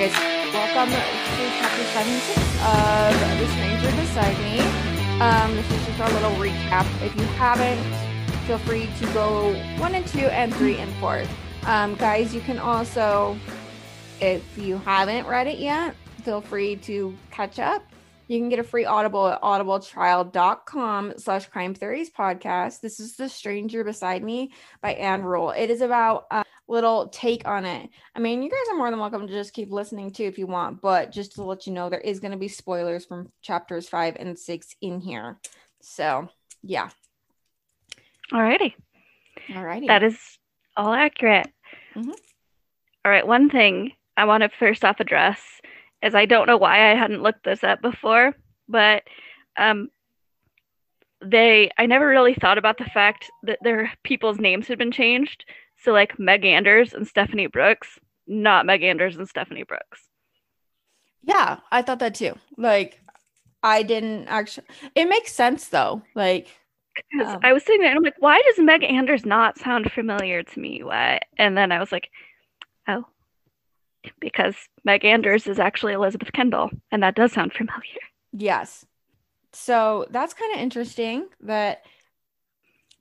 guys, welcome to chapter 76 of The Stranger Beside Me. Um, this is just our little recap. If you haven't, feel free to go one and two and three and four. Um, guys, you can also, if you haven't read it yet, feel free to catch up. You can get a free audible at audibletrial.com slash crime theories podcast. This is The Stranger Beside Me by Ann Rule. It is about a little take on it. I mean, you guys are more than welcome to just keep listening too if you want, but just to let you know, there is going to be spoilers from chapters five and six in here. So, yeah. Alrighty. Alrighty. That is all accurate. Mhm. All right. One thing I want to first off address is I don't know why I hadn't looked this up before, but um, they I never really thought about the fact that their people's names had been changed. So like Meg Anders and Stephanie Brooks, not Meg Anders and Stephanie Brooks. Yeah, I thought that too. Like, I didn't actually. It makes sense though. Like Um, I was sitting there and I'm like, why does Meg Anders not sound familiar to me? Why? And then I was like, oh, because Meg Anders is actually Elizabeth Kendall, and that does sound familiar. yes. So that's kind of interesting that,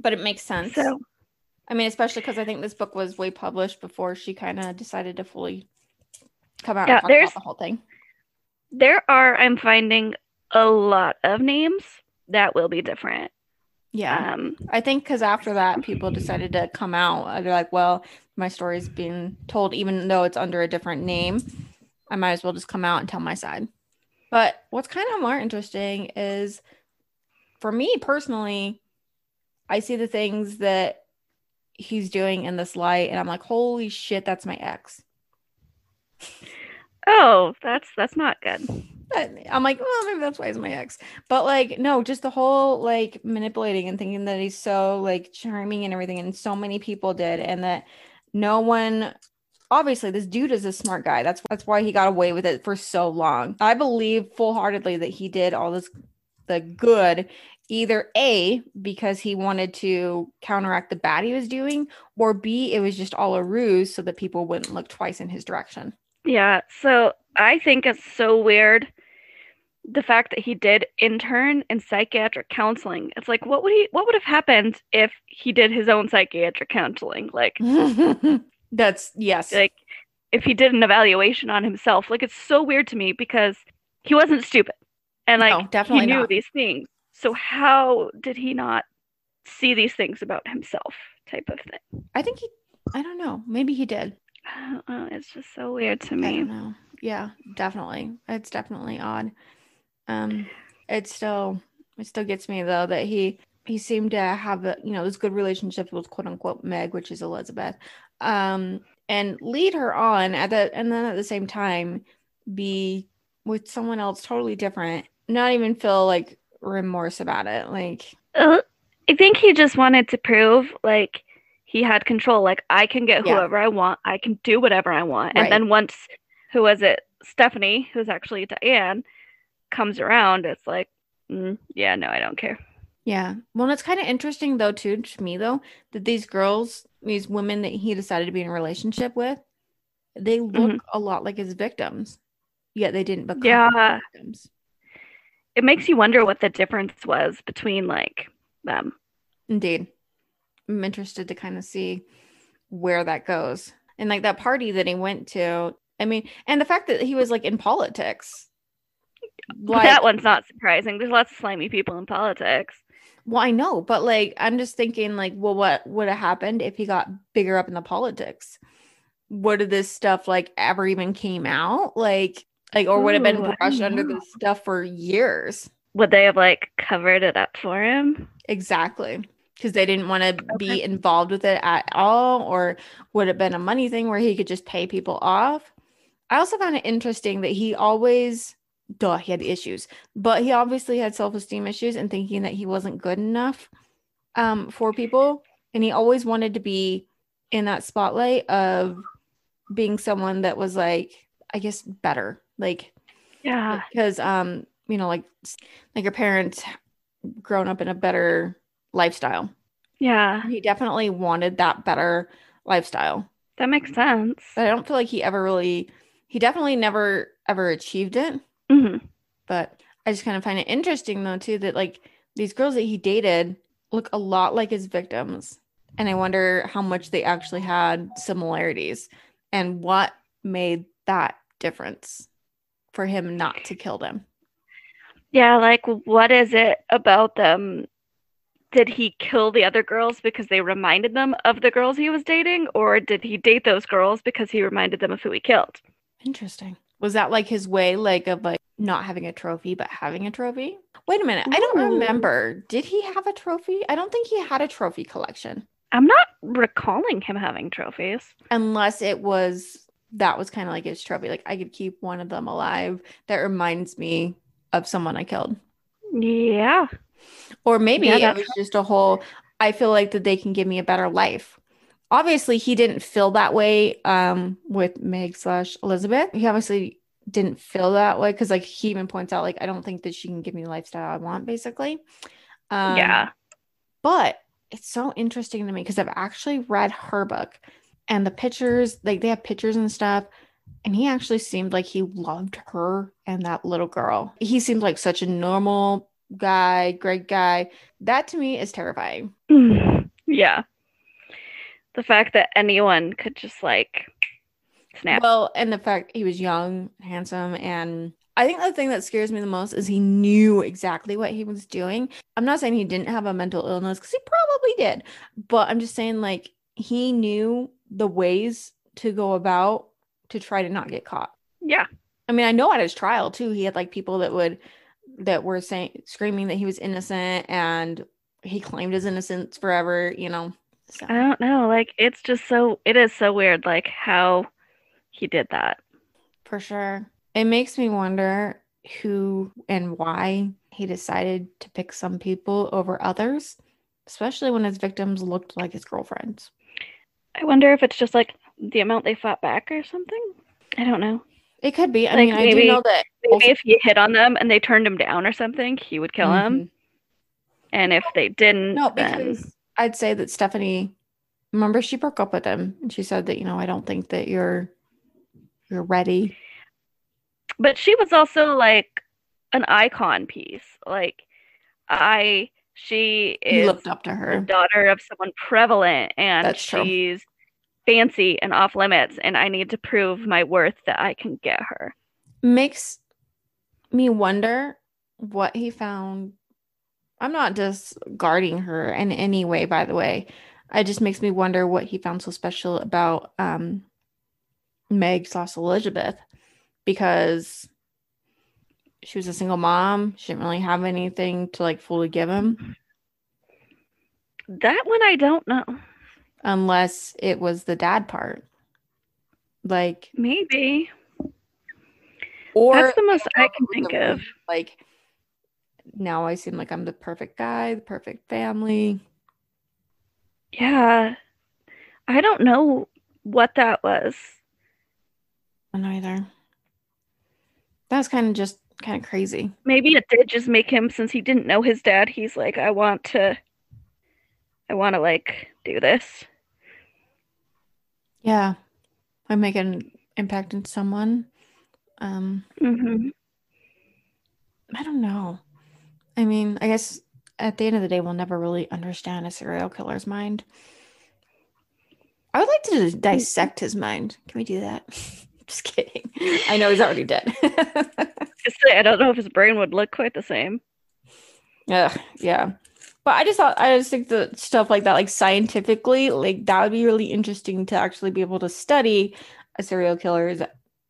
but it makes sense. So I mean, especially because I think this book was way published before she kind of decided to fully come out Yeah, and talk there's- about the whole thing. there are, I'm finding a lot of names that will be different. Yeah. Um, I think because after that, people decided to come out. They're like, well, my story's being told, even though it's under a different name. I might as well just come out and tell my side. But what's kind of more interesting is for me personally, I see the things that he's doing in this light, and I'm like, holy shit, that's my ex. oh, that's that's not good. I'm like, well, maybe that's why he's my ex. But like, no, just the whole like manipulating and thinking that he's so like charming and everything, and so many people did, and that no one. Obviously, this dude is a smart guy. That's that's why he got away with it for so long. I believe full heartedly that he did all this, the good, either a because he wanted to counteract the bad he was doing, or b it was just all a ruse so that people wouldn't look twice in his direction. Yeah, so I think it's so weird the fact that he did intern in psychiatric counseling. It's like what would he what would have happened if he did his own psychiatric counseling? Like That's yes. like if he did an evaluation on himself. Like it's so weird to me because he wasn't stupid. And like No, definitely he knew not. these things. So how did he not see these things about himself type of thing? I think he, I don't know. Maybe he did. I know. It's just so weird to I me. don't know. Yeah, definitely. It's definitely odd. Um, it still, it still gets me though that he he seemed to have a you know this good relationship with quote unquote Meg, which is Elizabeth, um, and lead her on at the and then at the same time be with someone else totally different, not even feel like remorse about it. Like Uh, I think he just wanted to prove like he had control. Like I can get Yeah. whoever I want. I can do whatever I want. Right. And then once who was it? Stephanie, who's actually Diane, comes around. It's like, mm, yeah, no, I don't care. Yeah. Well, it's kind of interesting though, too, to me though, that these girls, these women that he decided to be in a relationship with, they look Mhm. a lot like his victims. Yet they didn't become Yeah. victims. It makes you wonder what the difference was between like them. Indeed. I'm interested to kind of see where that goes. And like that party that he went to, I mean, and the fact that he was like in politics. But that one's not surprising. There's lots of slimy people in politics. Well, I know, but like I'm just thinking, like, well, what would have happened if he got bigger up in the politics? Would have this stuff like ever even came out? Like, like, or would have been Ooh, brushed under the stuff for years? Would they have like covered it up for him? Exactly. Because they didn't want to be involved with it at all, or would it have been a money thing where he could just pay people off? I also found it interesting that he always, duh, he had issues, but he obviously had self esteem issues and thinking that he wasn't good enough um, for people. And he always wanted to be in that spotlight of being someone that was like, I guess, better. Like, Yeah. because um you know like like your parents grown up in a better lifestyle Yeah. he definitely wanted that better lifestyle That makes sense. but i don't feel like he ever really He definitely never ever achieved it. hmm But I just kind of find it interesting though too that like these girls that he dated look a lot like his victims. And I wonder how much they actually had similarities and what made that difference for him not to kill them. Yeah, like what is it about them? Did he kill the other girls because they reminded them of the girls he was dating, or did he date those girls because he reminded them of who he killed? Interesting. Was that like his way like of like not having a trophy but having a trophy? Wait a minute. I don't remember. Did he have a trophy? I don't think he had a trophy collection. I'm not recalling him having trophies. unless it was that was kind of like his trophy. Like I could keep one of them alive that reminds me of someone I killed. Yeah. Or maybe Yeah, it was just a whole I feel like that they can give me a better life. Obviously, he didn't feel that way um with Meg slash Elizabeth. He obviously didn't feel that way because like he even points out, like, I don't think that she can give me the lifestyle I want, basically. Um, yeah. but it's so interesting to me because I've actually read her book and the pictures, like they have pictures and stuff. And he actually seemed like he loved her and that little girl. He seemed like such a normal guy, great guy. That to me is terrifying. yeah. The fact that anyone could just like snap. Well, and the fact he was young, handsome, and I think the thing that scares me the most is he knew exactly what he was doing. I'm not saying he didn't have a mental illness because he probably did, but I'm just saying like he knew the ways to go about to try to not get caught. yeah. I mean, I know at his trial too, he had like people that would that were saying screaming that he was innocent and he claimed his innocence forever, you know. So I don't know. Like it's just so it is so weird like how he did that. For sure. It makes me wonder who and why he decided to pick some people over others, especially when his victims looked like his girlfriends. I wonder if it's just like the amount they fought back or something. I don't know. It could be. I Like, mean, I do know that. Maybe if he hit on them and they turned him down or something, he would kill him. Mhm. And if they didn't, No, then because I'd say that Stephanie, remember, she broke up with him and she said that, you know, I don't think that you're you're ready. but she was also like an icon piece. Like I she He is looked up to the her. daughter of someone prevalent and That's true. she's fancy and off limits and I need to prove my worth that I can get her. Makes me wonder what he found. I'm not discarding her in any way, by the way. It just makes me wonder what he found so special about um Meg slash Elizabeth because she was a single mom. She didn't really have anything to like fully give him That one I don't know. unless it was the dad part. Like Maybe. or That's the most I can think of. Like now I seem like I'm the perfect guy, the perfect family. Yeah. I don't know what that was. I know either. That's kind of just kind of crazy. Maybe it did just make him since he didn't know his dad, he's like, I want to I want to like do this. Yeah. I make an impact in someone. Um, hmm I don't know. I mean, I guess at the end of the day, we'll never really understand a serial killer's mind. I would like to dissect his mind. Can we do that? Just kidding. I know he's already dead. I don't know if his brain would look quite the same. yeah, yeah. But I just thought I just think that stuff like that, like scientifically, like that would be really interesting to actually be able to study a serial killer's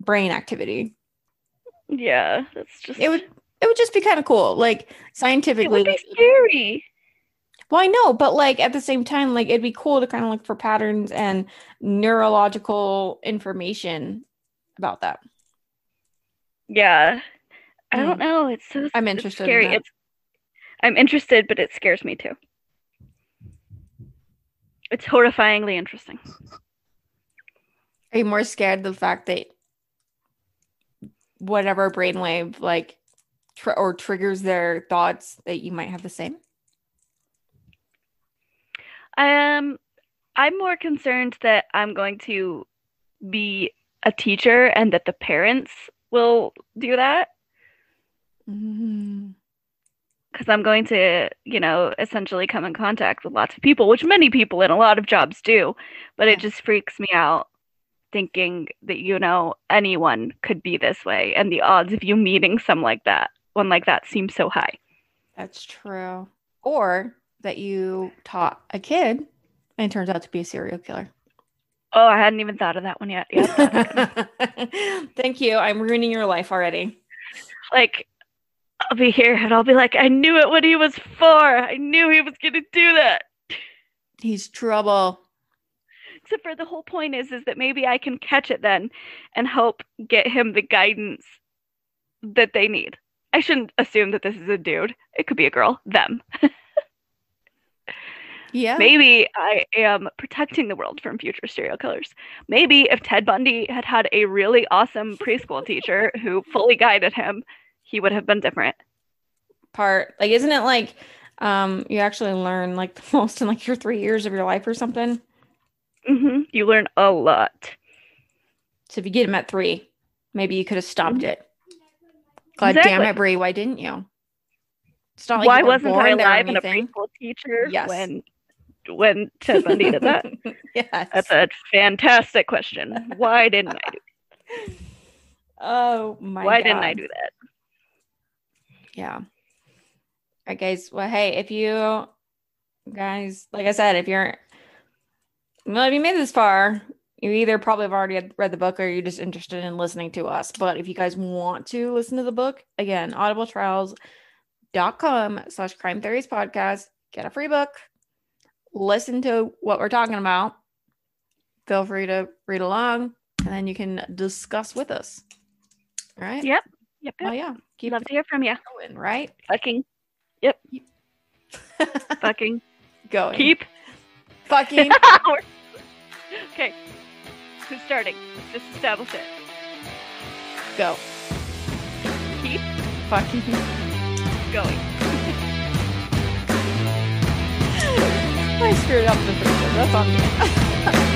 brain activity. Yeah, that's just It would it would just be kind of cool. Like it scientifically, would be scary. Well, I know, but like at the same time, like it'd be cool to kind of look for patterns and neurological information about that. Yeah. I don't know. It's so I'm interested in scary. that. It's I'm interested, but it scares me too. It's horrifyingly interesting. Are you more scared of the fact that whatever brainwave like tr- or triggers their thoughts that you might have the same? Um, I'm more concerned that I'm going to be a teacher and that the parents will do that Mm-hmm. because I'm going to, you know, essentially come in contact with lots of people, which many people in a lot of jobs do, but Yeah. it just freaks me out thinking that, you know, anyone could be this way and the odds of you meeting some like that, one like that seems so high. That's true. Or that you taught a kid and turns out to be a serial killer. Oh, I hadn't even thought of that one yet. Yeah. Thank you. I'm ruining your life already. like I'll be here and I'll be like, I knew it what he was for. I knew he was gonna do that. He's trouble. Except for the whole point is is that maybe I can catch it then and help get him the guidance that they need. I shouldn't assume that this is a dude. It could be a girl. Them. Yeah. Maybe I am protecting the world from future serial killers. Maybe if Ted Bundy had had a really awesome preschool teacher who fully guided him, he would have been different. Part like isn't it like um you actually learn like the most in like your three years of your life or something? hmm You learn a lot. So if you get him at three, maybe you could have stopped it. God damn it, Brie, why didn't you? It's not like Why wasn't I alive and a preschool teacher Yes. when when Bundy did that? yes. That's a fantastic question. Why didn't I do? oh my God. Why god. didn't I do that? Yeah. All right, guys. Well, hey, if you guys, like I said, if you're, well, if you made this far, you either probably have already read the book or you're just interested in listening to us. But if you guys want to listen to the book, again, audibletrials.com slash crime theories podcast, get a free book, listen to what we're talking about. Feel free to read along and then you can discuss with us. All right. Yep. Yep. Oh, yeah. Keep Love to hear from you. going, right? Fucking, Yep. fucking, going. keep. fucking okay. Who's starting? Just establish it. go. Keep Fucking going. I screwed up the picture. That's on me.